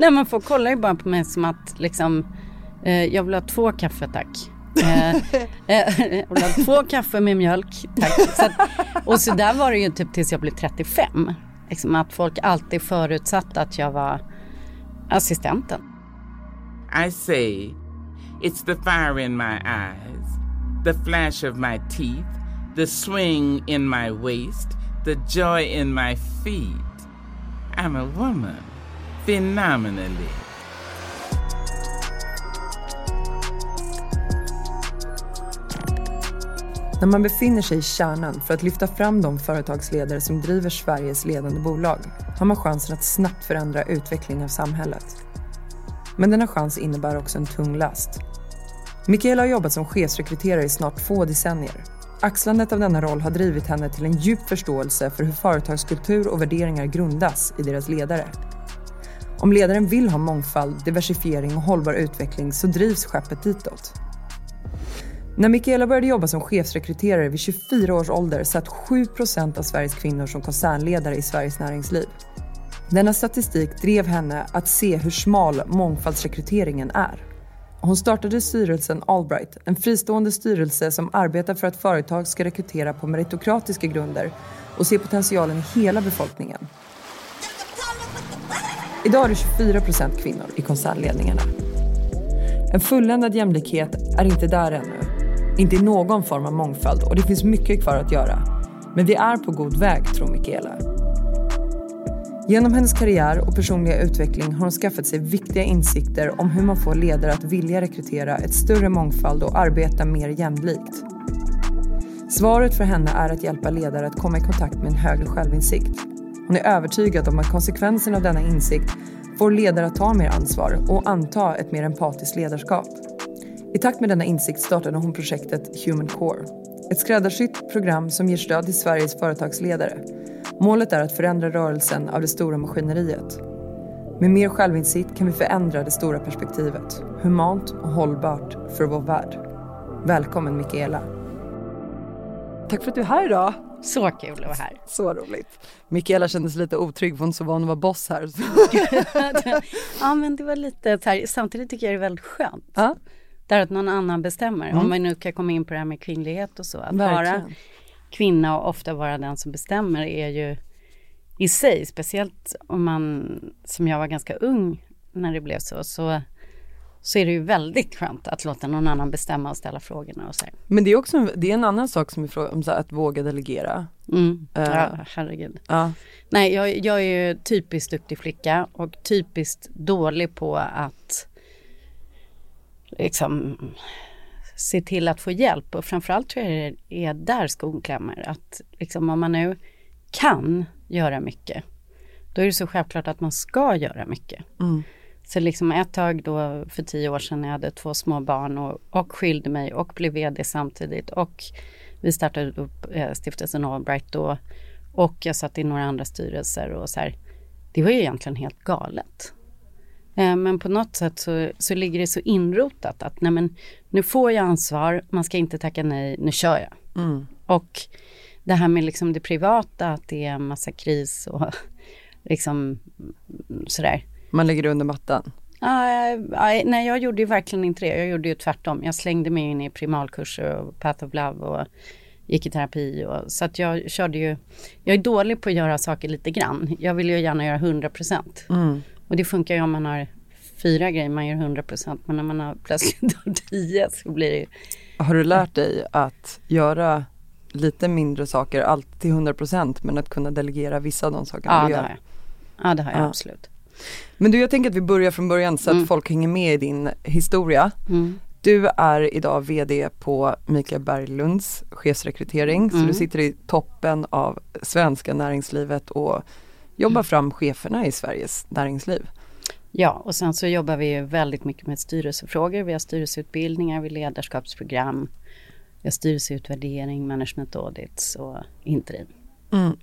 Nej men folk kollar ju bara på mig som att liksom, eh, jag vill ha två kaffe tack. Eh, eh, jag vill ha två kaffe med mjölk tack. Så att, och så där var det ju typ tills jag blev 35. Liksom att folk alltid förutsatte att jag var assistenten. I say, it's the fire in my eyes, the flash of my teeth, the swing in my waist, the joy in my feet. I'm a woman, phenomenally. När man befinner sig i kärnan för att lyfta fram de företagsledare som driver Sveriges ledande bolag har man chansen att snabbt förändra utvecklingen av samhället. Men denna chans innebär också en tung last. Mikaela har jobbat som chefsrekryterare i snart två decennier. Axlandet av denna roll har drivit henne till en djup förståelse för hur företagskultur och värderingar grundas i deras ledare. Om ledaren vill ha mångfald, diversifiering och hållbar utveckling så drivs skeppet ditåt. När Michaela började jobba som chefsrekryterare vid 24 års ålder satt 7% av Sveriges kvinnor som koncernledare i Sveriges näringsliv. Denna statistik drev henne att se hur smal mångfaldsrekryteringen är. Hon startade styrelsen Allbright, en fristående styrelse som arbetar för att företag ska rekrytera på meritokratiska grunder och se potentialen i hela befolkningen. Idag är det 24 procent kvinnor i koncernledningarna. En fulländad jämlikhet är inte där ännu. Inte i någon form av mångfald och det finns mycket kvar att göra. Men vi är på god väg, tror Mikaela. Genom hennes karriär och personliga utveckling har hon skaffat sig viktiga insikter om hur man får ledare att vilja rekrytera ett större mångfald och arbeta mer jämlikt. Svaret för henne är att hjälpa ledare att komma i kontakt med en högre självinsikt. Hon är övertygad om att konsekvensen av denna insikt får ledare att ta mer ansvar och anta ett mer empatiskt ledarskap. I takt med denna insikt startade hon projektet Human Core. Ett skräddarsytt program som ger stöd till Sveriges företagsledare. Målet är att förändra rörelsen av det stora maskineriet. Med mer självinsikt kan vi förändra det stora perspektivet. Humant och hållbart för vår värld. Välkommen Mikaela. Tack för att du är här idag. Så kul att vara här. Så roligt. Mikaela kändes lite otrygg för hon är så van att vara boss här. ja men det var lite så här, samtidigt tycker jag det är väldigt skönt. Ja. Där att någon annan bestämmer. Mm. Om man nu kan komma in på det här med kvinnlighet och så. Att Verkligen. vara kvinna och ofta vara den som bestämmer är ju i sig, speciellt om man, som jag var ganska ung när det blev så, så, så är det ju väldigt skönt att låta någon annan bestämma och ställa frågorna och så här. Men det är också en, det är en annan sak som är fråga om så här, att våga delegera. Mm. Eh. Ja, herregud. Ja. Nej, jag, jag är ju typiskt duktig flicka och typiskt dålig på att liksom se till att få hjälp och framförallt tror jag det är där skon klämmer. Att liksom om man nu kan göra mycket, då är det så självklart att man ska göra mycket. Mm. Så liksom ett tag då för tio år sedan när jag hade två små barn och, och skilde mig och blev vd samtidigt och vi startade upp eh, stiftelsen Allbright då och jag satt i några andra styrelser och så här. Det var ju egentligen helt galet. Eh, Men på något sätt så, så ligger det så inrotat att nej men, nu får jag ansvar, man ska inte tacka nej, nu kör jag. Mm. Och det här med liksom det privata, att det är en massa kris och liksom sådär. Man lägger det under mattan. Ah, ah, nej, jag gjorde ju verkligen inte det. Jag gjorde ju tvärtom. Jag slängde mig in i primalkurser och Path of Love och gick i terapi. Och, så att jag körde ju, jag är dålig på att göra saker lite grann. Jag vill ju gärna göra 100 procent. Mm. Och det funkar ju om man har fyra grejer, man gör 100 procent. Men när man har plötsligt har tio så blir det ju... Har du lärt dig att göra lite mindre saker, alltid till 100% men att kunna delegera vissa av de sakerna Ja, du det gör? har jag. Ja, det har jag Ja. absolut. Men du, jag tänker att vi börjar från början så att Mm. folk hänger med i din historia. Mm. Du är idag VD på Mikael Berglunds chefsrekrytering, mm. så du sitter i toppen av svenska näringslivet och jobbar fram cheferna i Sveriges näringsliv. Ja, och sen så jobbar vi väldigt mycket med styrelsefrågor. Vi har styrelseutbildningar, vi har ledarskapsprogram, vi har styrelseutvärdering, management audits och interim. Mm.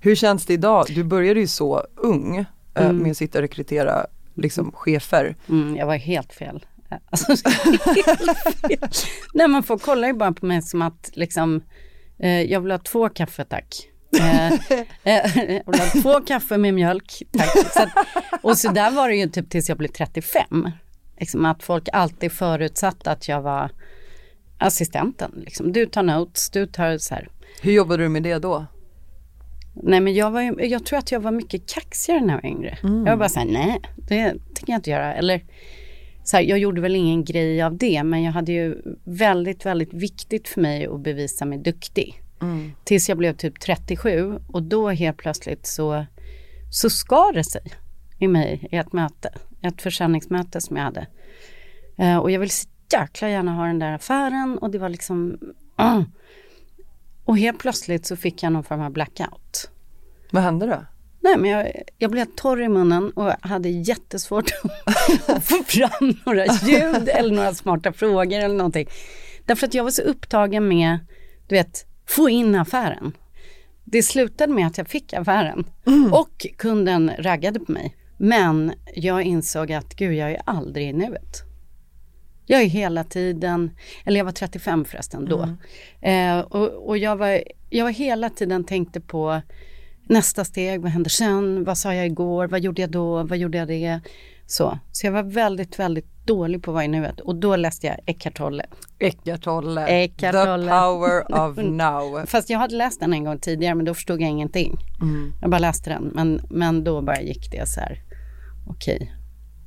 Hur känns det idag? Du började ju så ung mm. med att sitta och rekrytera liksom, chefer. Mm, jag var helt fel. Alltså, helt fel. Nej men folk kollar ju bara på mig som att liksom, eh, jag vill ha två kaffe tack. Eh, eh, två kaffe med mjölk, tack. Så att, och så där var det ju typ tills jag blev 35. Liksom att folk alltid förutsatte att jag var assistenten. Liksom. Du tar notes, du tar så här. Hur jobbade du med det då? Nej men jag, var, jag tror att jag var mycket kaxigare när jag var yngre. Mm. Jag var bara såhär, nej det tänker jag inte göra. Eller så här, jag gjorde väl ingen grej av det men jag hade ju väldigt, väldigt viktigt för mig att bevisa mig duktig. Mm. Tills jag blev typ 37 och då helt plötsligt så, så skar det sig i mig i ett möte. Ett försäljningsmöte som jag hade. Uh, och jag vill så jäkla gärna ha den där affären och det var liksom uh. Och helt plötsligt så fick jag någon form av blackout. Vad hände då? Nej men jag, jag blev torr i munnen och hade jättesvårt att få fram några ljud eller några smarta frågor eller någonting. Därför att jag var så upptagen med, du vet, få in affären. Det slutade med att jag fick affären mm. och kunden raggade på mig. Men jag insåg att gud, jag är aldrig i nuet. Jag är hela tiden, eller jag var 35 förresten då. Mm. Eh, och, och jag, var, jag var hela tiden tänkte på nästa steg, vad händer sen, vad sa jag igår, vad gjorde jag då, vad gjorde jag det? Så, så jag var väldigt, väldigt dålig på att vara i nuet och då läste jag Eckart Tolle. Eckart Tolle, Eckart Tolle. the power of now. Fast jag hade läst den en gång tidigare men då förstod jag ingenting. Mm. Jag bara läste den men, men då bara gick det så här, okej, okay,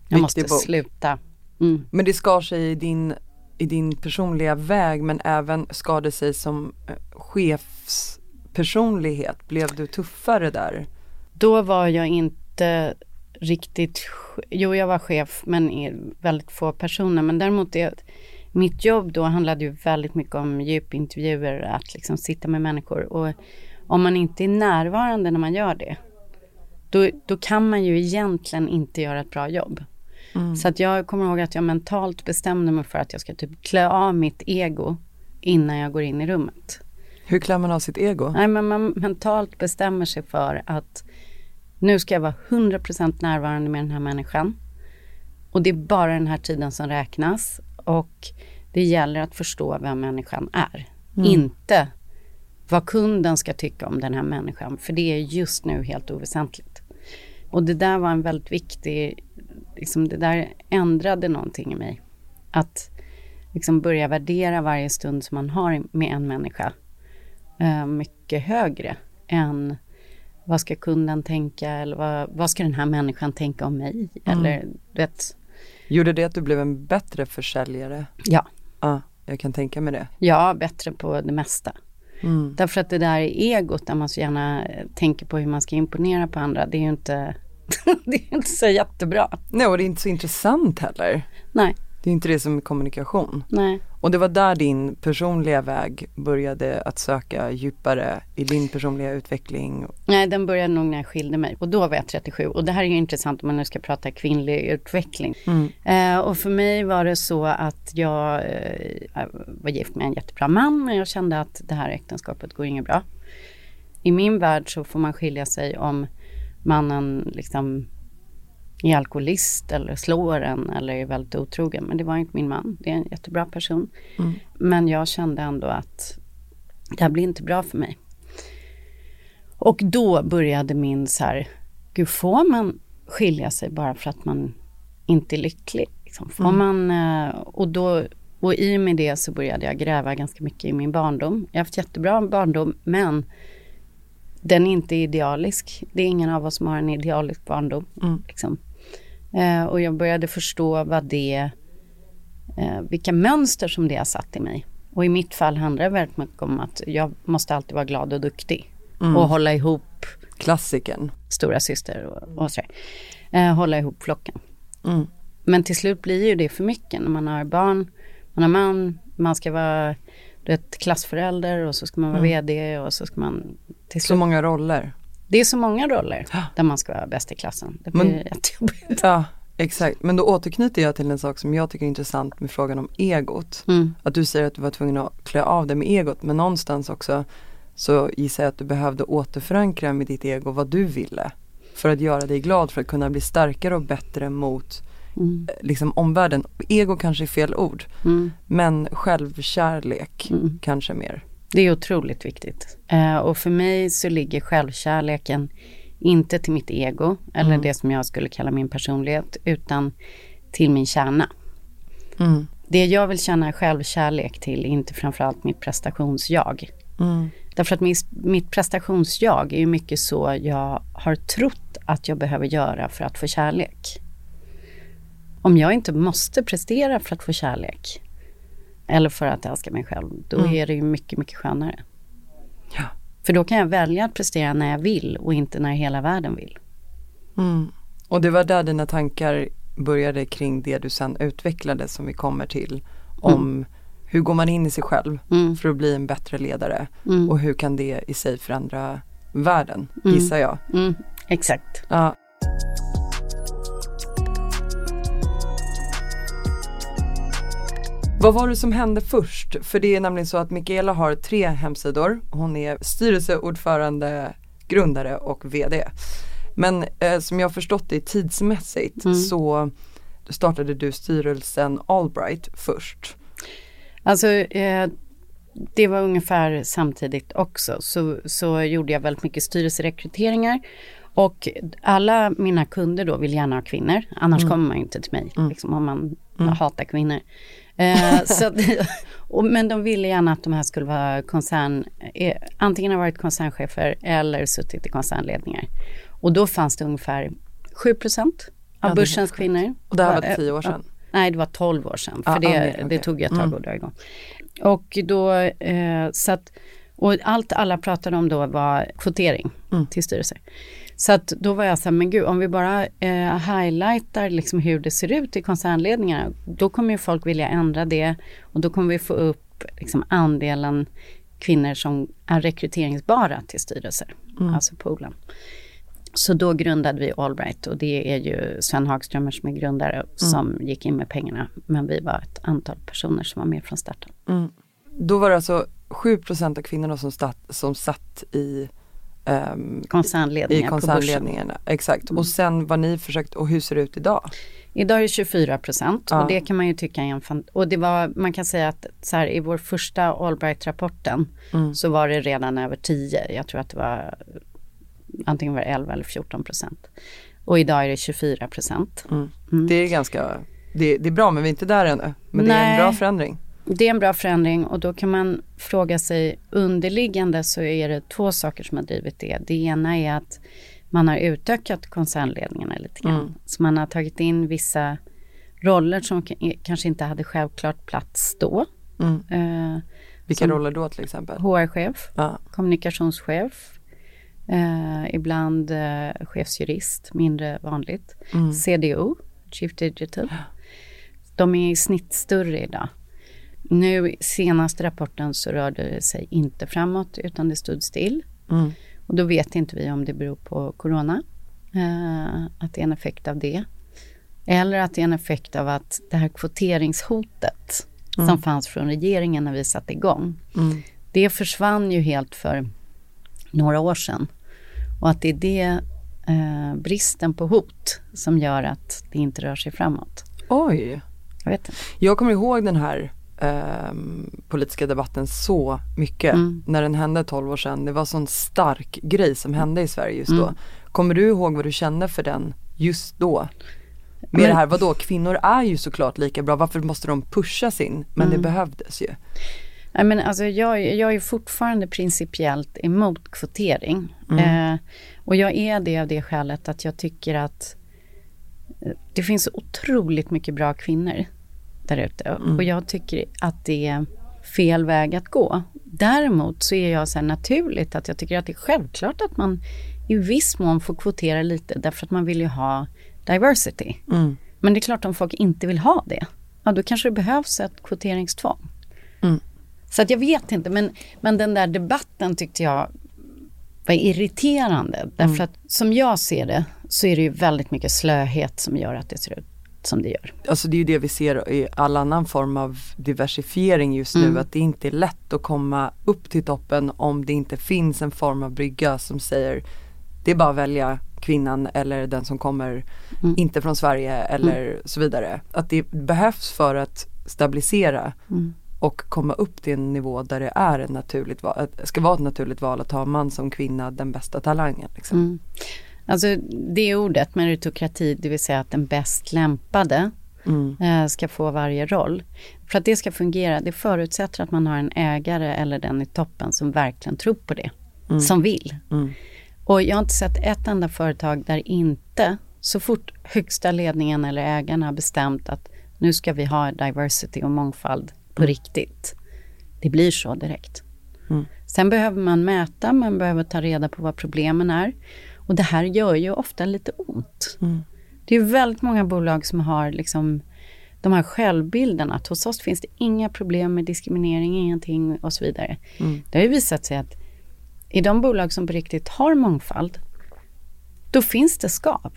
jag måste bok. sluta. Mm. Men det skar sig i din, i din personliga väg men även skar det sig som eh, chefspersonlighet. Blev du tuffare där? Då var jag inte riktigt, jo jag var chef men i väldigt få personer men däremot det, mitt jobb då handlade ju väldigt mycket om djupintervjuer, att liksom sitta med människor och om man inte är närvarande när man gör det då, då kan man ju egentligen inte göra ett bra jobb. Mm. Så att jag kommer ihåg att jag mentalt bestämde mig för att jag ska typ klä av mitt ego innan jag går in i rummet. Hur klär man av sitt ego? Nej, men man mentalt bestämmer sig för att nu ska jag vara 100% närvarande med den här människan. Och det är bara den här tiden som räknas. Och det gäller att förstå vem människan är. Mm. Inte vad kunden ska tycka om den här människan. För det är just nu helt oväsentligt. Och det där var en väldigt viktig, liksom det där ändrade någonting i mig. Att liksom börja värdera varje stund som man har med en människa uh, mycket högre än vad ska kunden tänka eller vad, vad ska den här människan tänka om mig? Mm. Eller vet. Gjorde det att du blev en bättre försäljare? Ja. Ja, jag kan tänka mig det. Ja, bättre på det mesta. Mm. Därför att det där egot där man så gärna tänker på hur man ska imponera på andra, det är ju inte, det är inte så jättebra. Nej, och det är inte så intressant heller. Nej. Det är inte det som är kommunikation. Nej. Och det var där din personliga väg började att söka djupare i din personliga utveckling? Nej, den började nog när jag skilde mig och då var jag 37 och det här är ju intressant om man nu ska prata kvinnlig utveckling. Mm. Eh, och för mig var det så att jag eh, var gift med en jättebra man men jag kände att det här äktenskapet går inget bra. I min värld så får man skilja sig om mannen liksom är alkoholist eller slår en eller är väldigt otrogen. Men det var inte min man. Det är en jättebra person. Mm. Men jag kände ändå att det här blir inte bra för mig. Och då började min så här, gud får man skilja sig bara för att man inte är lycklig? Liksom? Får mm. man, eh, och, då, och i och med det så började jag gräva ganska mycket i min barndom. Jag har haft jättebra barndom men den är inte idealisk. Det är ingen av oss som har en idealisk barndom. Mm. Liksom. Eh, och jag började förstå vad det, eh, vilka mönster som det har satt i mig. Och i mitt fall handlar det väldigt mycket om att jag måste alltid vara glad och duktig. Mm. Och hålla ihop. Klassiken. Stora syster och, och sådär. Eh, hålla ihop flocken. Mm. Men till slut blir ju det för mycket när man har barn Man är man, man ska vara du vet, klassförälder och så ska man vara Mm. VD och så ska man till Så många roller. Det är så många roller Ja. där man ska vara bäst i klassen. Det blir Men- jättejobbigt. Ja, exakt. Men då återknyter jag till en sak som jag tycker är intressant med frågan om egot. Mm. Att du säger att du var tvungen att klä av dig med egot men någonstans också så gissar jag att du behövde återförankra med ditt ego vad du ville. För att göra dig glad, för att kunna bli starkare och bättre mot Mm. eh, liksom omvärlden. Ego kanske är fel ord, Mm. men självkärlek Mm. kanske mer. Det är otroligt viktigt. Eh, och för mig så ligger självkärleken inte till mitt ego eller Mm. det som jag skulle kalla min personlighet utan till min kärna. Mm. Det jag vill känna självkärlek till är inte framförallt mitt prestationsjag. Mm. Därför att mitt, mitt prestationsjag är ju mycket så jag har trott att jag behöver göra för att få kärlek. Om jag inte måste prestera för att få kärlek eller för att älska mig själv, då Mm. är det ju mycket, mycket skönare. Ja. För då kan jag välja att prestera när jag vill och inte när hela världen vill. Mm. Och det var där dina tankar började kring det du sen utvecklade som vi kommer till. Om hur går man in i sig själv Mm. för att bli en bättre ledare Mm. och hur kan det i sig förändra världen, Mm. gissar jag. Mm, exakt. Ja. Vad var det som hände först? För det är nämligen så att Mikaela har tre hemsidor. Hon är styrelseordförande, grundare och VD. Men eh, som jag har förstått det tidsmässigt Mm. så startade du styrelsen Allbright först. Alltså, eh, det var ungefär samtidigt också. Så, så gjorde jag väldigt mycket styrelserekryteringar. Och alla mina kunder då vill gärna ha kvinnor. Annars kommer man inte till mig, liksom, om man hatar kvinnor. Eh, så, och, men de ville gärna att de här skulle vara koncern, eh, antingen ha varit koncernchefer eller suttit i koncernledningar. Och då fanns det ungefär 7 procent Ja, av är börsens kvinnor. Och det här var Eh, tio år ja. sedan. Nej, det var 12 år sedan. För Ja, det, ja, okej, det tog ett tag Mm. att dra igång. Och då, eh, så att, och allt alla pratade om då var kvotering Mm. till styrelser. Så att då var jag så här, men gud, om vi bara eh, highlightar liksom hur det ser ut i koncernledningarna, då kommer ju folk vilja ändra det och då kommer vi få upp liksom andelen kvinnor som är rekryteringsbara till styrelser, alltså poolen. Så då grundade vi Allbright och det är ju Sven Hagströmer som är grundare som gick in med pengarna. Men vi var ett antal personer som var med från starten. Då var det alltså 7 av kvinnorna som, satt, som satt i i Koncernledningar börsen. koncernledningarna. Exakt. Och sen vad ni försökt, och hur ser det ut idag? Idag är det 24 procent Ja. och det kan man ju tycka är en fan- Och det var, man kan säga att så här, i vår första Allbright-rapporten Mm. så var det redan över 10. Jag tror att det var antingen var det 11 eller 14 procent. Och idag är det 24 procent. Det är ganska, det, det är bra men vi är inte där ännu. Men det är en Nej. bra förändring. Det är en bra förändring och då kan man fråga sig underliggande så är det två saker som har drivit det. Det ena är att man har utökat koncernledningarna lite grann. Mm. Så man har tagit in vissa roller som kanske inte hade självklart plats då. Mm. Eh, Vilka roller då till exempel? HR-chef, Ja. kommunikationschef, eh, ibland eh, chefsjurist, mindre vanligt. Mm. CDO, Chief Digital. De är i snitt större idag. Nu senaste rapporten så rörde det sig inte framåt utan det stod still. Mm. Och då vet inte vi om det beror på corona, eh, att det är en effekt av det. Eller att det är en effekt av att det här kvoteringshotet som fanns från regeringen när vi satte igång. Mm. Det försvann ju helt för några år sedan. Och att det är det eh, bristen på hot som gör att det inte rör sig framåt. Oj, Jag vet inte. jag kommer ihåg den här ehm, politiska debatten så mycket Mm. när den hände 12 år sedan. Det var sån stark grej som hände i Sverige just då. Mm. Kommer du ihåg vad du kände för den just då? Med Men- det här, vadå, kvinnor är ju såklart lika bra, varför måste de pusha sin? Men Mm. det behövdes ju. Nej, men alltså, jag, jag är fortfarande principiellt emot kvotering. Eh, och jag är det av det skälet att jag tycker att eh, det finns otroligt mycket bra kvinnor där ute. Och jag tycker att det är fel väg att gå. Däremot så är jag så här naturligt att jag tycker att det är självklart att man i viss mån får kvotera lite därför att man vill ju ha diversity. Mm. Men det är klart om folk inte vill ha det, ja då kanske det behövs ett kvoteringstvång. Mm. Så att jag vet inte, men, men den där debatten tyckte jag var irriterande. Därför Mm. att som jag ser det så är det ju väldigt mycket slöhet som gör att det ser ut som det gör. Alltså det är ju det vi ser i all annan form av diversifiering just nu, Mm. att det inte är lätt att komma upp till toppen om det inte finns en form av brygga som säger det är bara att välja kvinnan eller den som kommer Mm. inte från Sverige eller så vidare. Att det behövs för att stabilisera Mm. och komma upp till en nivå där det är ett naturligt val, ska vara ett naturligt val att ha man som kvinna den bästa talangen. Liksom. Mm. Alltså det ordet meritokrati, det vill säga att den bäst lämpade Mm. eh, ska få varje roll. För att det ska fungera, det förutsätter att man har en ägare eller den i toppen som verkligen tror på det. Som vill. Mm. Och jag har inte sett ett enda företag där inte, så fort högsta ledningen eller ägarna har bestämt att nu ska vi ha diversity och mångfald på riktigt. Det blir så direkt. Mm. Sen behöver man mäta, man behöver ta reda på vad problemen är. Och det här gör ju ofta lite ont. Mm. Det är väldigt många bolag som har liksom de här självbilderna att hos oss finns det inga problem med diskriminering, ingenting och så vidare. Mm. Det har ju visat sig att i de bolag som på riktigt har mångfald, då finns det skav.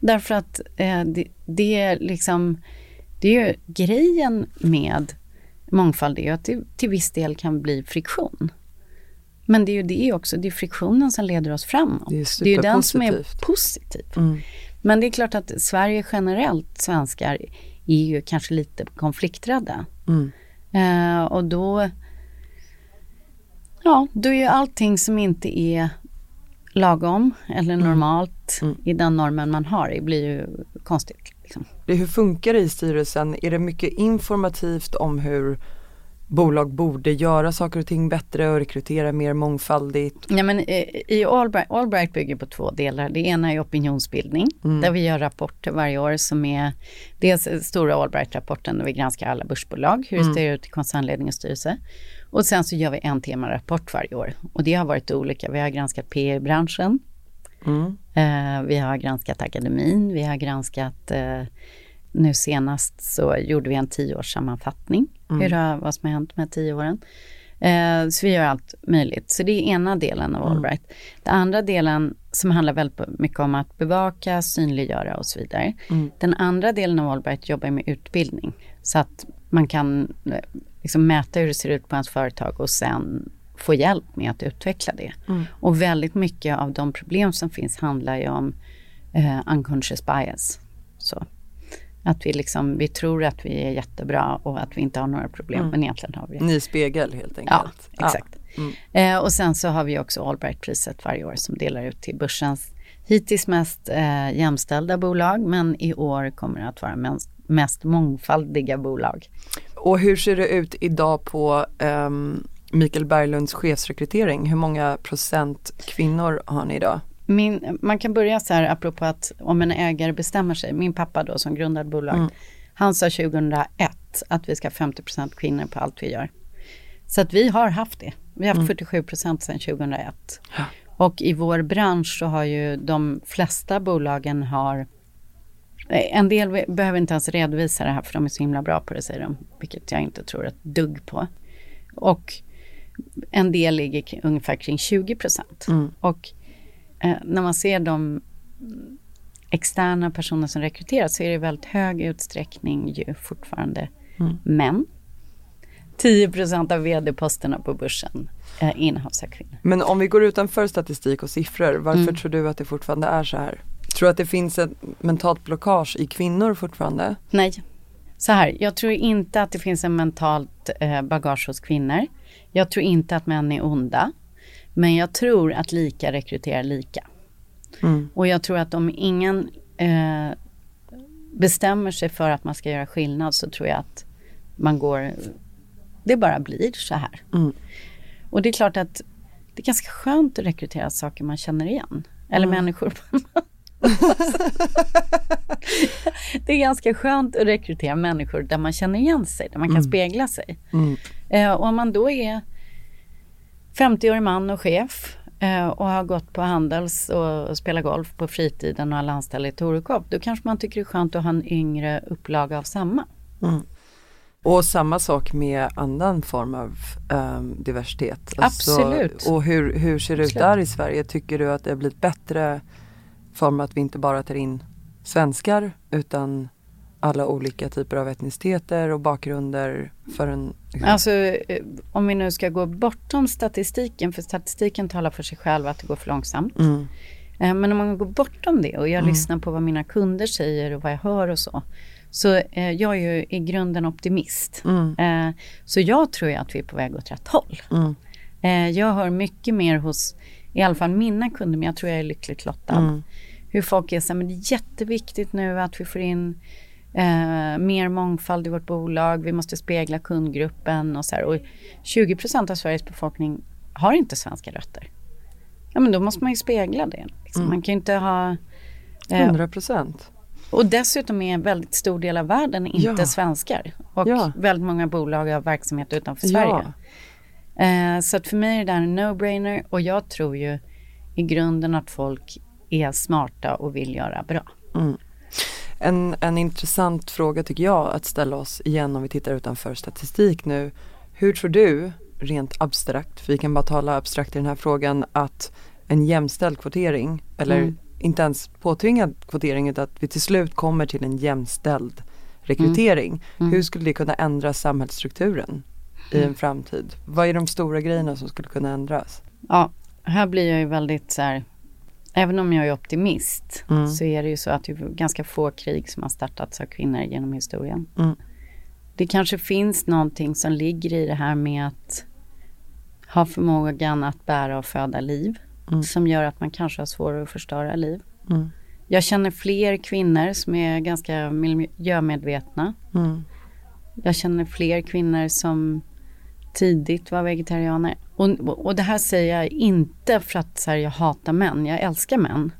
Därför att eh, det, det är liksom, det är ju grejen med mångfald är ju att det till viss del kan bli friktion. Men det är ju det också, det är friktionen som leder oss framåt. Det är det är ju den som är positiv. Mm. Men det är klart att Sverige generellt, svenskar, är ju kanske lite konflikträdda. Mm. Eh, och då, ja, då är ju allting som inte är lagom eller normalt Mm. i den normen man har, det blir ju konstigt. Liksom. Hur funkar det i styrelsen? Är det mycket informativt om hur bolag borde göra saker och ting bättre och rekrytera mer mångfaldigt? Ja, men, eh, i Allbright, Allbright bygger på två delar. Det ena är opinionsbildning, där vi gör rapporter varje år som är dels stora Allbright-rapporten där vi granskar alla börsbolag, hur det ser ut i koncernledning och styrelse. Och sen så gör vi en temarapport varje år. Och det har varit olika. Vi har granskat PE-branschen, Mm. eh, vi har granskat akademin, vi har granskat eh, nu senast så gjorde vi en tioårssammanfattning, hur det, har- vad som har hänt med tio åren. Eh, så vi gör allt möjligt. Så det är ena delen av Allbright. Den andra delen som handlar väldigt mycket om att bevaka, synliggöra och så vidare. Den andra delen av Allbright jobbar med utbildning. Så att man kan eh, liksom mäta hur det ser ut på ens företag och sen få hjälp med att utveckla det. Och väldigt mycket av de problem som finns handlar ju om eh, unconscious bias. Så. Att vi, liksom, vi tror att vi är jättebra och att vi inte har några problem, men egentligen har vi det. Ny spegel helt Ja, enkelt. exakt. Mm. Eh, och sen så har vi också Allbright-priset varje år som delar ut till börsens hittills mest eh, jämställda bolag, men i år kommer det att vara mest, mest mångfaldiga bolag. Och hur ser det ut idag på ehm, Mikael Berglunds chefsrekrytering? Hur många procent kvinnor har ni idag? Min, man kan börja så här apropå att om en ägare bestämmer sig, min pappa då som grundade bolag, han sa 2001 att vi ska ha 50% kvinnor på allt vi gör. Så att vi har haft det. Vi har haft 47% sedan 2001. Och i vår bransch så har ju de flesta bolagen har eh, en del behöver inte ens redovisa det här för de är så himla bra på det säger de, vilket jag inte tror ett dugg på. Och en del ligger ungefär kring 20 procent. Och eh, när man ser de mm, externa personer som rekryteras så är det i väldigt hög utsträckning ju fortfarande män. 10 procent av vd-posterna på börsen eh, innehas av kvinnor. Men om vi går utanför statistik och siffror, varför Mm. tror du att det fortfarande är så här? Tror du att det finns ett mentalt blockage i kvinnor fortfarande? Nej. Så här, jag tror inte att det finns en mentalt eh, bagage hos kvinnor. Jag tror inte att män är onda. Men jag tror att lika rekryterar lika. Mm. Och jag tror att om ingen eh, bestämmer sig för att man ska göra skillnad så tror jag att man går, det bara blir så här. Mm. Och det är klart att det är ganska skönt att rekrytera saker man känner igen. Eller människor. det är ganska skönt att rekrytera människor där man känner igen sig, där man kan spegla sig. Mm. Eh, och om man då är 50-årig man och chef eh, och har gått på Handels och, spelar golf på fritiden och alla anställda i Torekov, då kanske man tycker det är skönt att ha en yngre upplaga av samma. Mm. Och samma sak med annan form av um, diversitet. Alltså, Absolut. Och hur, hur ser det ut där i Sverige? Tycker du att det har blivit bättre form att vi inte bara tar in svenskar utan alla olika typer av etniciteter och bakgrunder för en... Alltså eh, om vi nu ska gå bortom statistiken, för statistiken talar för sig själv att det går för långsamt. Mm. Eh, men om man går bortom det och jag mm. lyssnar på vad mina kunder säger och vad jag hör och så. Så eh, jag är ju i grunden optimist. Mm. Eh, så jag tror ju att vi är på väg åt rätt håll. Mm. Eh, jag hör mycket mer hos, i alla fall mina kunder, men jag tror jag är lyckligt lottad. Mm. Hur folk är så men det är jätteviktigt nu att vi får in eh, mer mångfald i vårt bolag. Vi måste spegla kundgruppen och så här. Och 20% av Sveriges befolkning har inte svenska rötter. Ja men då måste man ju spegla det. Liksom. Mm. Man kan ju inte ha... Eh, 100 procent. Och dessutom är en väldigt stor del av världen inte ja. svenskar. Och ja. väldigt många bolag har verksamhet utanför Sverige. Ja. Eh, så att för mig är det här en no-brainer och jag tror ju i grunden att folk är smarta och vill göra bra. Mm. En, en intressant fråga tycker jag att ställa oss igen om vi tittar utanför statistik nu. Hur tror du, rent abstrakt, för vi kan bara tala abstrakt i den här frågan, att en jämställd kvotering, eller mm. inte ens påtvingad kvotering, utan att vi till slut kommer till en jämställd rekrytering. Mm. Mm. Hur skulle det kunna ändra samhällsstrukturen i en mm. framtid? Vad är de stora grejerna som skulle kunna ändras? Ja, här blir jag ju väldigt så här, även om jag är optimist, mm. så är det ju så att det är ganska få krig som har startats av kvinnor genom historien. Mm. Det kanske finns någonting som ligger i det här med att ha förmågan att bära och föda liv mm. som gör att man kanske har svårare att förstöra liv. Mm. Jag känner fler kvinnor som är ganska miljömedvetna. Mm. Jag känner fler kvinnor som tidigt var vegetarianer. Och, och det här säger jag inte för att så här, jag hatar män, jag älskar män.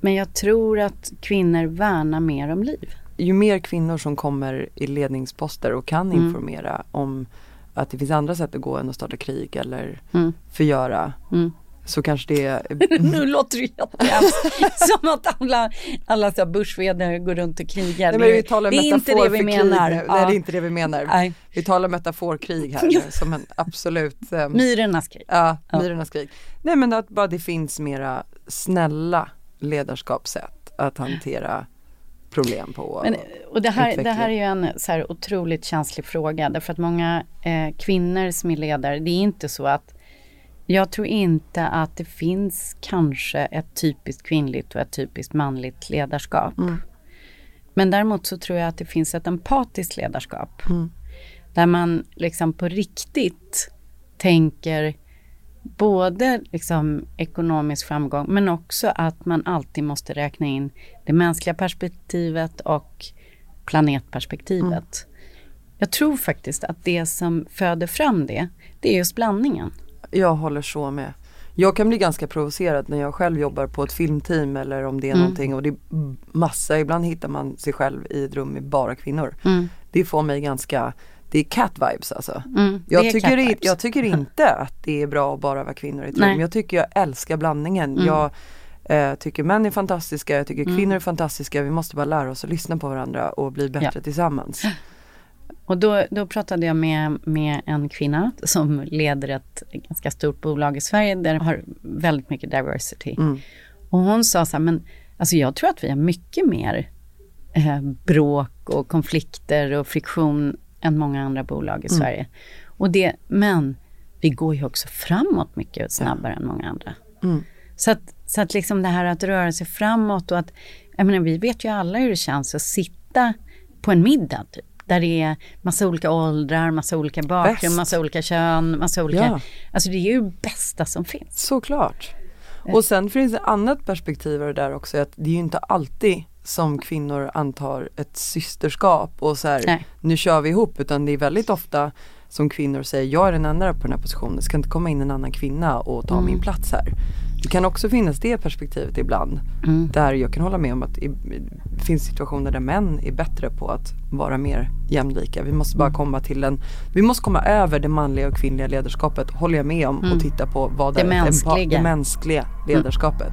Men jag tror att kvinnor värnar mer om liv. Ju mer kvinnor som kommer i ledningsposter och kan mm. informera om att det finns andra sätt att gå än att starta krig eller mm. förgöra. Mm så kanske det nu låter det jättehemskt. Som att alla, alla så börsvdar går runt och krigar. Nej, men vi talar det är inte det vi menar. Ja. Nej, det är inte det vi menar. Nej. Vi talar metaforkrig här nu, som en absolut... Um, myrornas krig. Ja, ja, myrornas krig. Nej men att bara det finns mera snälla ledarskapssätt att hantera problem på. Men, och det här, det här är ju en så här otroligt känslig fråga därför att många eh, kvinnor som är ledare, det är inte så att jag tror inte att det finns kanske ett typiskt kvinnligt och ett typiskt manligt ledarskap. Mm. Men däremot så tror jag att det finns ett empatiskt ledarskap. Mm. Där man liksom på riktigt tänker både liksom ekonomisk framgång men också att man alltid måste räkna in det mänskliga perspektivet och planetperspektivet. Mm. Jag tror faktiskt att det som föder fram det, det är just blandningen. Jag håller så med. Jag kan bli ganska provocerad när jag själv jobbar på ett filmteam eller om det är mm. någonting och det är massa, ibland hittar man sig själv i ett rum med bara kvinnor. Mm. Det får mig ganska, det är cat vibes alltså. Mm, jag, tycker i, jag tycker inte att det är bra att bara vara kvinnor i ett rum. Jag tycker jag älskar blandningen. Mm. Jag eh, tycker män är fantastiska, jag tycker mm. kvinnor är fantastiska. Vi måste bara lära oss att lyssna på varandra och bli bättre ja. tillsammans. Och då, då pratade jag med, med en kvinna som leder ett ganska stort bolag i Sverige där de har väldigt mycket diversity. Mm. Och hon sa så här, men alltså jag tror att vi har mycket mer eh, bråk och konflikter och friktion än många andra bolag i mm. Sverige. Och det, men vi går ju också framåt mycket snabbare ja. än många andra. Mm. Så att, så att liksom det här att röra sig framåt och att, jag menar vi vet ju alla hur det känns att sitta på en middag typ där det är massa olika åldrar, massa olika bakgrund, massa olika kön, massa olika... Ja. Alltså det är ju det bästa som finns. Såklart. Eh. Och sen finns det ett annat perspektiv där också, att det är ju inte alltid som kvinnor antar ett systerskap och så här, nu kör vi ihop, utan det är väldigt ofta som kvinnor säger, jag är den enda på den här positionen, det ska inte komma in en annan kvinna och ta mm. min plats här. Det kan också finnas det perspektivet ibland. Mm. Där jag kan hålla med om att det finns situationer där män är bättre på att vara mer jämlika. Vi måste bara mm. komma till en, vi måste komma över det manliga och kvinnliga ledarskapet, håller jag med om, mm. och titta på vad det, det, mänskliga. det mänskliga ledarskapet.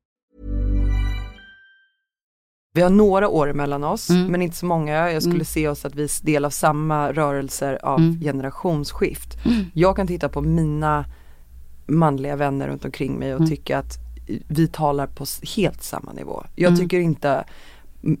Vi har några år emellan oss, Mm. men inte så många. Jag skulle Mm. se oss att vi är del av samma rörelser av Mm. generationsskift. Jag kan titta på mina manliga vänner runt omkring mig och Mm. tycka att vi talar på helt samma nivå. Jag Mm. tycker inte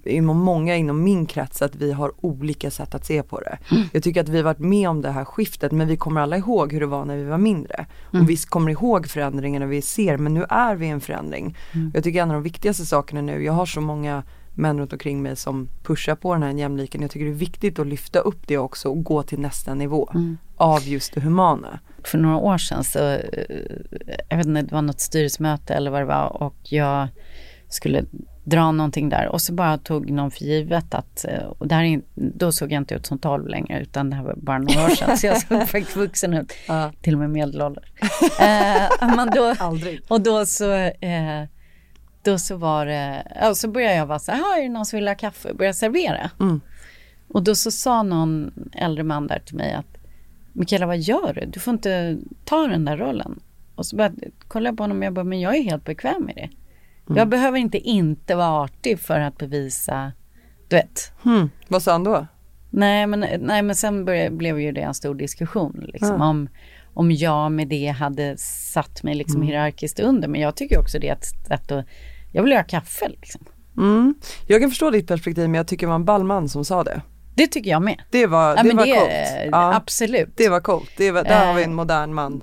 inom många inom min krets att vi har olika sätt att se på det. Mm. Jag tycker att vi har varit med om det här skiftet men vi kommer alla ihåg hur det var när vi var mindre. Mm. Och vi kommer ihåg förändringarna vi ser men nu är vi i en förändring. Mm. Jag tycker en av de viktigaste sakerna nu, jag har så många män runt omkring mig som pushar på den här jämliken. Jag tycker det är viktigt att lyfta upp det också och gå till nästa nivå Mm. av just det humana. för några år sedan så, eh, jag vet inte, det var något styrelsemöte eller vad det var och jag skulle dra någonting där och så bara tog någon för givet att, eh, och där, är- då såg jag inte ut som 12 längre utan det här var bara några år sedan så jag såg faktiskt vuxen ut, Ja. till och med medelålders. eh, men då, Aldrig. och då så, eh, då så var det, ja, så började jag vara så här, "Ah, är det någon som vill ha kaffe? Började servera. Mm. Och då så sa någon äldre man där till mig att Mikaela, vad gör du? Du får inte ta den där rollen. Och så började jag kolla på honom och jag bara, men jag är helt bekväm med det. Jag behöver inte inte vara artig för att bevisa, du vet. Hmm. Vad sa han då? Nej men, nej, men sen började, blev ju det en stor diskussion liksom, Ja. om, om jag med det hade satt mig liksom hierarkiskt under. Men jag tycker också det är ett sätt att, jag vill göra kaffe liksom. Mm. Jag kan förstå ditt perspektiv men jag tycker det var en ball man som sa det. Det tycker jag med. Det var, Ja, det var det, coolt. Ja, Absolut. det var coolt. Det var, där har vi en Eh. modern man.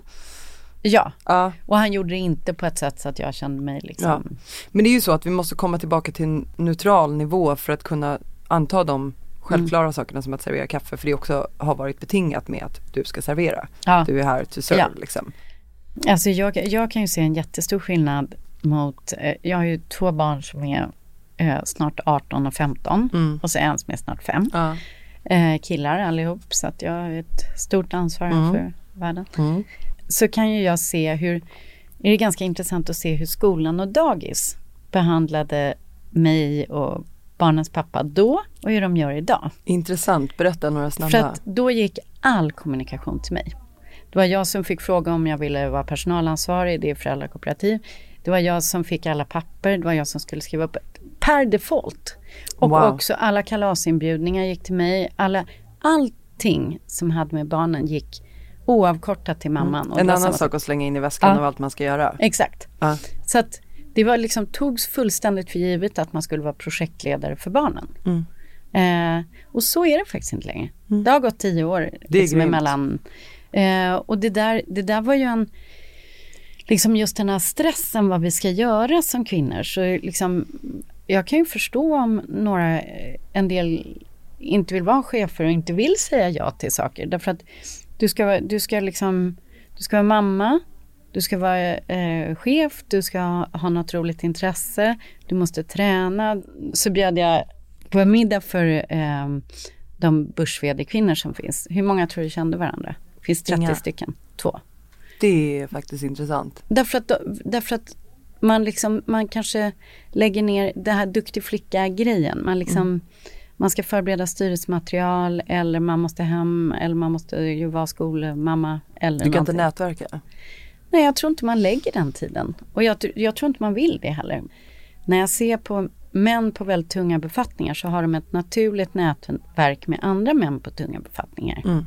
Ja, Ja. och han gjorde det inte på ett sätt så att jag kände mig liksom Men det är ju så att vi måste komma tillbaka till en neutral nivå för att kunna anta de självklara Mm. sakerna som att servera kaffe för det också har varit betingat med att du ska servera. Ja. Du är här to serve Ja. liksom. Alltså jag, jag kan ju se en jättestor skillnad mot, eh, jag har ju två barn som är eh, snart 18 och 15 Mm. och så en som är snart 5. Ja. Eh, killar allihop så att jag har ett stort ansvar Mm. för världen. Mm. Så kan ju jag se hur, är det ganska intressant att se hur skolan och dagis behandlade mig och barnens pappa då och hur de gör idag. Intressant, berätta några snabba. För att då gick all kommunikation till mig. Det var jag som fick fråga om jag ville vara personalansvarig, det är föräldrakooperativ. Det var jag som fick alla papper, det var jag som skulle skriva upp per default. Och Wow. också alla kalasinbjudningar gick till mig. Alla, allting som hade med barnen gick oavkortat till mamman. Och en annan sak att slänga in i väskan Ja. av allt man ska göra. Exakt. Ja. Så att det var liksom, togs fullständigt för givet att man skulle vara projektledare för barnen. Mm. Eh, och så är det faktiskt inte längre. Det har gått tio år Det är liksom, emellan. Eh, och det där, det där var ju en, liksom just den här stressen vad vi ska göra som kvinnor. Så liksom, jag kan ju förstå om några, en del inte vill vara chefer och inte vill säga ja till saker. Därför att du ska, du ska liksom, du ska vara mamma, du ska vara eh, chef, du ska ha, ha något roligt intresse, du måste träna. Så bjöd jag på en middag för eh, de börs kvinnor som finns. Hur många tror du kände varandra? Det finns 30 Inga. stycken, två. Det är faktiskt intressant. Därför att, därför att man, liksom, man kanske lägger ner det här duktig flicka-grejen. Man, liksom, man ska förbereda styrelsematerial eller man måste hem eller man måste ju vara skolmamma. Eller Du kan inte någonting. nätverka. Nej, jag tror inte man lägger den tiden. Och jag, jag tror inte man vill det heller. När jag ser på män på väldigt tunga befattningar så har de ett naturligt nätverk med andra män på tunga befattningar. Mm.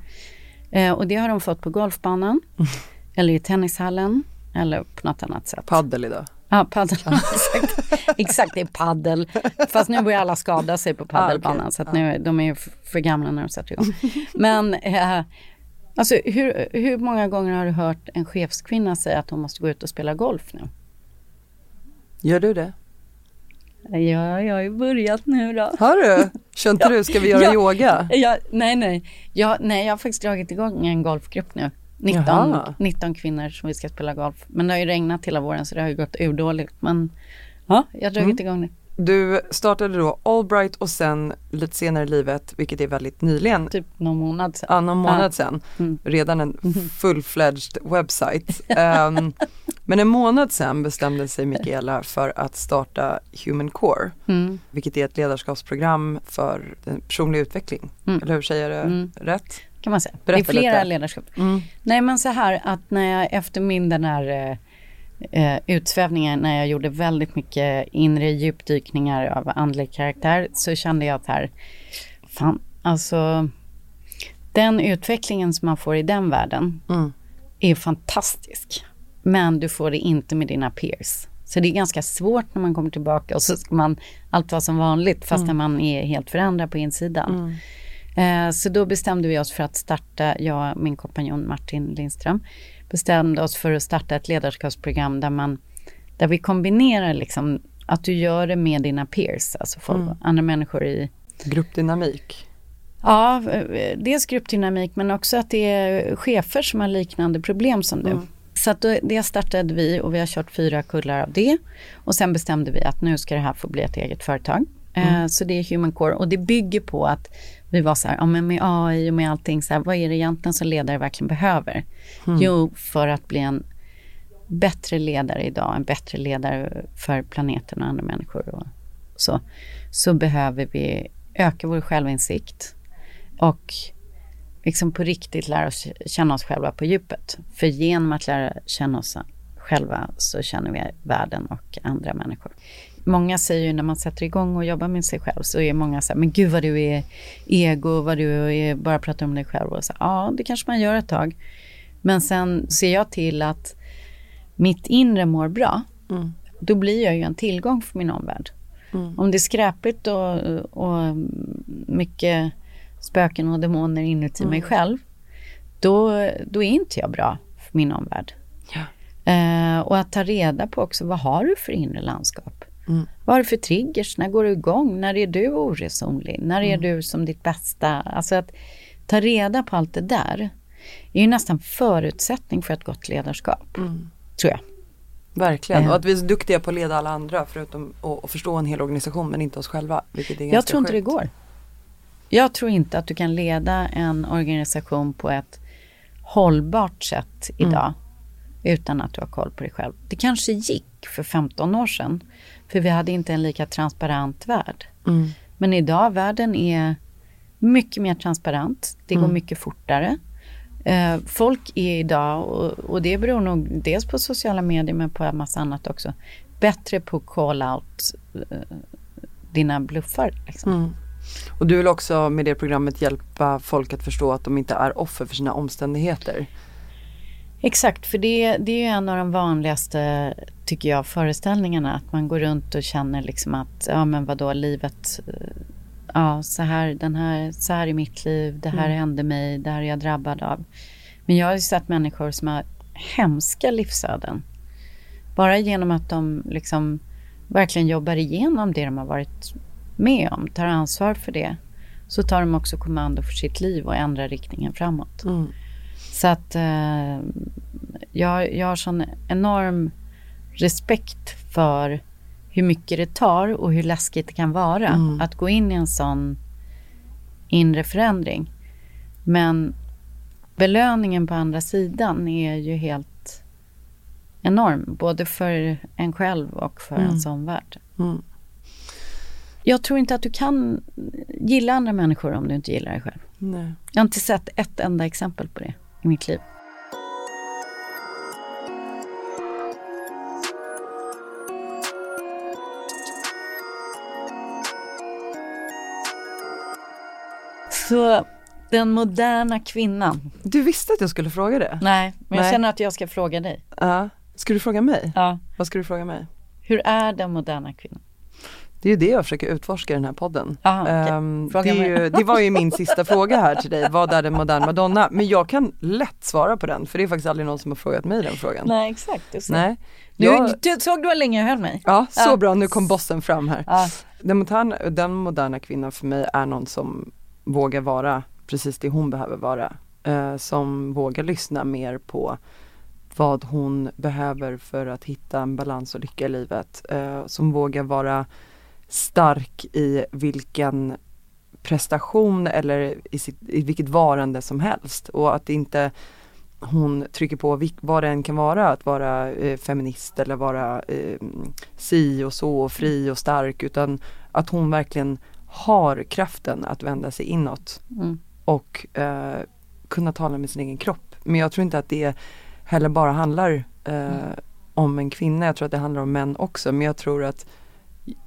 Eh, och det har de fått på golfbanan, eller i tennishallen, eller på något annat sätt. Paddel idag. Ja, paddel. exakt. exakt, det är paddel. Fast nu börjar alla skada sig på paddelbanan ah, okay. så att nu, de är för gamla när de sätter igång. Men eh, alltså, hur, hur många gånger har du hört en chefskvinna säga att hon måste gå ut och spela golf nu? Gör du det? Ja, jag har ju börjat nu då. Har du? Kör inte ja, du, ska vi göra ja, yoga? Ja, nej, nej. Ja, nej, jag har faktiskt dragit igång en golfgrupp nu. 19, 19 kvinnor som vi ska spela golf. Men det har ju regnat hela våren så det har ju gått urdåligt. Men ja, jag har dragit mm. igång det. Du startade då Allbright och sen lite senare i livet, vilket är väldigt nyligen. Typ någon månad sedan. Ja, någon månad ja. sedan. Mm. Redan en mm. full-fledged webbsite. um, men en månad sedan bestämde sig Mikaela för att starta Human Core, mm. vilket är ett ledarskapsprogram för personlig utveckling. Mm. Eller hur säger jag det mm. rätt? Kan man säga. Berätta det är flera lite. ledarskap. Mm. Nej men så här att när jag efter min den här eh, utsvävningen, när jag gjorde väldigt mycket inre djupdykningar av andlig karaktär, så kände jag att här, fan, alltså den utvecklingen som man får i den världen mm. är fantastisk. Men du får det inte med dina peers. Så det är ganska svårt när man kommer tillbaka och så ska man allt vara som vanligt fast mm. man är helt förändrad på insidan. Mm. Eh, så då bestämde vi oss för att starta, jag och min kompanjon Martin Lindström, bestämde oss för att starta ett ledarskapsprogram där man, där vi kombinerar liksom att du gör det med dina peers, alltså folk, mm. andra människor i Gruppdynamik? Ja, eh, dels gruppdynamik men också att det är chefer som har liknande problem som du. Mm. Så att det startade vi och vi har kört fyra kullar av det. Och sen bestämde vi att nu ska det här få bli ett eget företag. Eh, mm. Så det är Human Core och det bygger på att vi var så här, ja men med AI och med allting så här, vad är det egentligen som ledare verkligen behöver? Mm. Jo, för att bli en bättre ledare idag, en bättre ledare för planeten och andra människor och så, så behöver vi öka vår självinsikt och liksom på riktigt lära oss känna oss själva på djupet. För genom att lära känna oss själva så känner vi världen och andra människor. Många säger ju när man sätter igång och jobbar med sig själv så är många så här, men gud vad du är ego, vad du är, bara pratar om dig själv. Och så, ja, det kanske man gör ett tag. Men sen ser jag till att mitt inre mår bra. Mm. Då blir jag ju en tillgång för min omvärld. Mm. Om det är skräpigt och, och mycket spöken och demoner inuti mm. mig själv, då, då är inte jag bra för min omvärld. Eh, och att ta reda på också, vad har du för inre landskap? Mm. Vad har du för triggers? När går du igång? När är du oresonlig? När är mm. du som ditt bästa? Alltså att ta reda på allt det där är ju nästan förutsättning för ett gott ledarskap. Mm. Tror jag. Verkligen, och att vi är duktiga på att leda alla andra förutom att förstå en hel organisation men inte oss själva. Vilket är jag tror inte sjukt. det går. Jag tror inte att du kan leda en organisation på ett hållbart sätt idag mm. Utan att du har koll på dig själv. Det kanske gick för 15 år sedan för vi hade inte en lika transparent värld. Mm. Men idag, världen är mycket mer transparent. Det går mm. mycket fortare. Eh, folk är idag, och, och, det beror nog dels på sociala medier men på en massa annat också, bättre på call out eh, dina bluffar. Liksom. Mm. Och du vill också med det programmet hjälpa folk att förstå att de inte är offer för sina omständigheter. Exakt, för det, det är ju en av de vanligaste, tycker jag, föreställningarna. Att man går runt och känner liksom att, ja men vadå, livet, eh, ja så här, den här, så här är mitt liv, det här mm. hände mig, det här är jag drabbad av. Men jag har ju sett människor som har hemska livsöden. Bara genom att de liksom verkligen jobbar igenom det de har varit med om, tar ansvar för det, så tar de också kommando för sitt liv och ändrar riktningen framåt. Mm. Så att eh, jag, jag har sån enorm respekt för hur mycket det tar och hur läskigt det kan vara mm. att gå in i en sån inre förändring. Men belöningen på andra sidan är ju helt enorm, både för en själv och för mm. ens omvärld. Mm. Jag tror inte att du kan gilla andra människor om du inte gillar dig själv. Nej. Jag har inte sett ett enda exempel på det i mitt liv. Så den moderna kvinnan. Du visste att jag skulle fråga det? Nej, men Nej. jag känner att jag ska fråga dig. Ja. Ska du fråga mig? Ja. Vad ska du fråga mig? Hur är den moderna kvinnan? Det är ju det jag försöker utforska i den här podden. Aha, okay. um, det, ju, det, var ju min sista fråga här till dig, vad är en modern Madonna? Men jag kan lätt svara på den för det är faktiskt aldrig någon som har frågat mig den frågan. Nej exakt. Nej. Jag, du, såg du vad länge jag höll mig? Ja, så ja. bra, nu kom bossen fram här. Ja. Den, moderna, den moderna kvinnan för mig är någon som vågar vara precis det hon behöver vara. Uh, som vågar lyssna mer på vad hon behöver för att hitta en balans och lycka i livet. Uh, som vågar vara stark i vilken prestation eller i, sitt, i vilket varande som helst och att inte hon trycker på vad det än kan vara att vara eh, feminist eller vara eh, si och så och fri och stark utan att hon verkligen har kraften att vända sig inåt mm. och eh, kunna tala med sin egen kropp. Men jag tror inte att det heller bara handlar eh, mm. om en kvinna, jag tror att det handlar om män också men jag tror att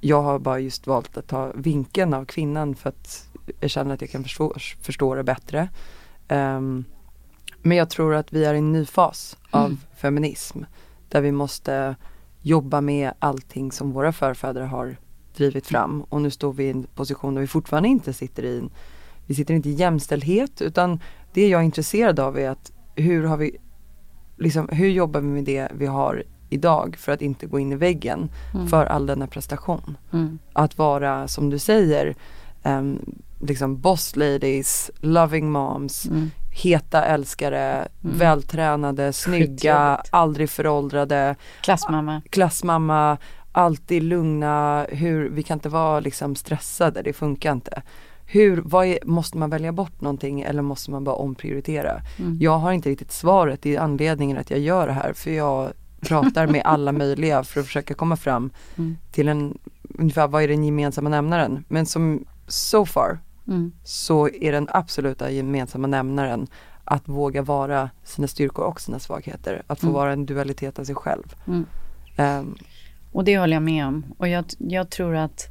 jag har bara just valt att ta vinkeln av kvinnan för att jag känner att jag kan förstå, förstå det bättre. Um, men jag tror att vi är i en ny fas av mm. feminism där vi måste jobba med allting som våra förfäder har drivit fram och nu står vi i en position där vi fortfarande inte sitter i en, vi sitter inte i jämställdhet utan det jag är intresserad av är att hur har vi liksom, hur jobbar vi med det vi har idag för att inte gå in i väggen mm. för all denna prestation. Mm. Att vara, som du säger, um, liksom boss ladies, loving moms, mm. heta älskare, mm. vältränade, snygga, aldrig föråldrade. Klassmamma. Klassmamma, alltid lugna, hur, vi kan inte vara liksom stressade, det funkar inte. Hur, vad är, måste man välja bort någonting eller måste man bara omprioritera? Mm. Jag har inte riktigt svaret, i anledningen att jag gör det här för jag pratar med alla möjliga för att försöka komma fram mm. till en, ungefär vad är den gemensamma nämnaren. Men som so far mm. så är den absoluta gemensamma nämnaren att våga vara sina styrkor och sina svagheter. Att få mm. vara en dualitet av sig själv. Um, och det håller jag med om. Och jag, jag tror att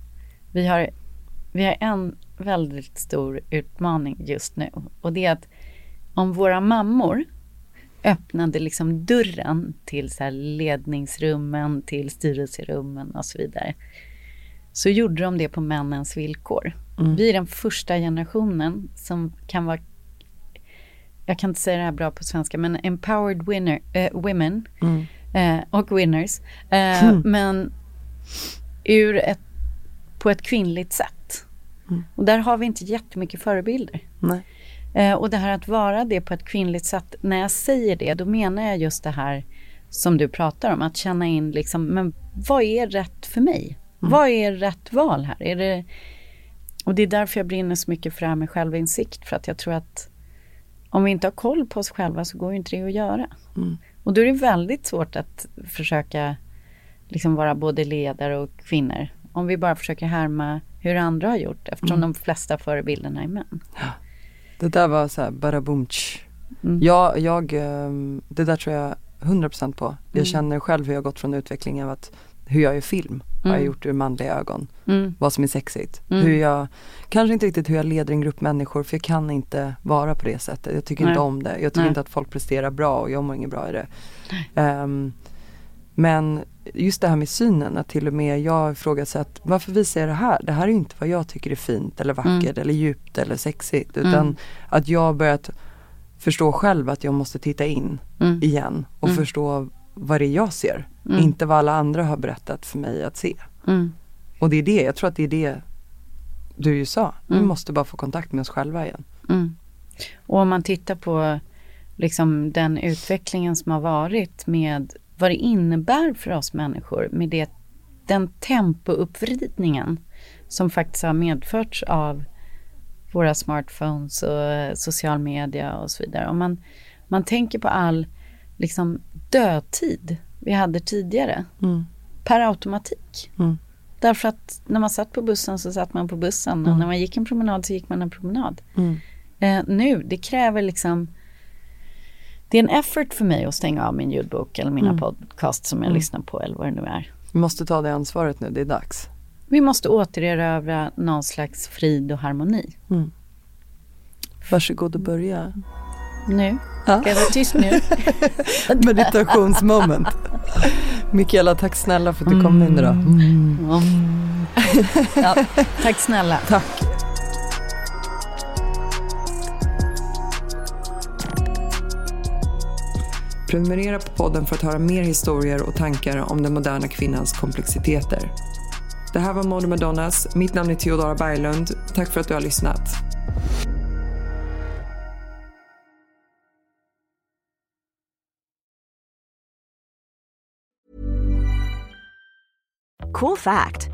vi har, vi har en väldigt stor utmaning just nu. Och det är att om våra mammor öppnade liksom dörren till så ledningsrummen, till styrelserummen och så vidare. Så gjorde de det på männens villkor. Mm. Vi är den första generationen som kan vara jag kan inte säga det här bra på svenska, men empowered winner, äh, women mm. äh, och winners. Äh, mm. Men ur ett, på ett kvinnligt sätt. Mm. Och där har vi inte jättemycket förebilder. Nej. Eh, och det här att vara det på ett kvinnligt sätt, när jag säger det, då menar jag just det här som du pratar om, att känna in liksom, men vad är rätt för mig? Mm. Vad är rätt val här? Är det, och det är därför jag brinner så mycket för det här med självinsikt, för att jag tror att om vi inte har koll på oss själva så går inte det att göra. Mm. Och då är det väldigt svårt att försöka liksom vara både ledare och kvinnor. Om vi bara försöker härma hur andra har gjort eftersom mm. de flesta förebilderna är män. Ja. Det där var såhär bara boom mm. jag, jag, ehm, det där tror jag 100% på. Jag mm. känner själv hur jag gått från utvecklingen av att hur jag gör film har jag mm. gjort ur manliga ögon. Mm. Vad som är sexigt. Mm. Hur jag, kanske inte riktigt hur jag leder en grupp människor för jag kan inte vara på det sättet. Jag tycker Nej. inte om det. Jag tycker Nej. inte att folk presterar bra och jag mår inget bra i det. Um, men just det här med synen, att till och med jag ifrågasatt varför visar jag det här? Det här är inte vad jag tycker är fint eller vackert mm. eller djupt eller sexigt utan mm. att jag börjat förstå själv att jag måste titta in mm. igen och mm. förstå vad det är jag ser. Mm. Inte vad alla andra har berättat för mig att se. Mm. Och det är det, jag tror att det är det du ju sa. Vi måste bara få kontakt med oss själva igen. Och om man tittar på liksom den utvecklingen som har varit med vad det innebär för oss människor med det, den tempouppvridningen som faktiskt har medförts av våra smartphones och social media och så vidare. Om man, man tänker på all liksom, dödtid vi hade tidigare mm. per automatik. Mm. Därför att när man satt på bussen så satt man på bussen och mm. när man gick en promenad så gick man en promenad. Mm. Eh, nu, det kräver liksom det är en effort för mig att stänga av min ljudbok eller mina mm. podcast som jag mm. lyssnar på eller vad det nu är. Vi måste ta det ansvaret nu, det är dags. Vi måste återerövra någon slags frid och harmoni. Mm. Varsågod och börja. Nu? Ja. Ska jag vara tyst nu? Meditationsmoment. Mikaela, tack snälla för att du kom in idag. Mm. Mm. Ja, tack snälla. Tack. Prenumerera på podden för att höra mer historier och tankar om den moderna kvinnans komplexiteter. Det här var Mode Madonnas. Mitt namn är Theodora Berglund. Tack för att du har lyssnat. Cool fact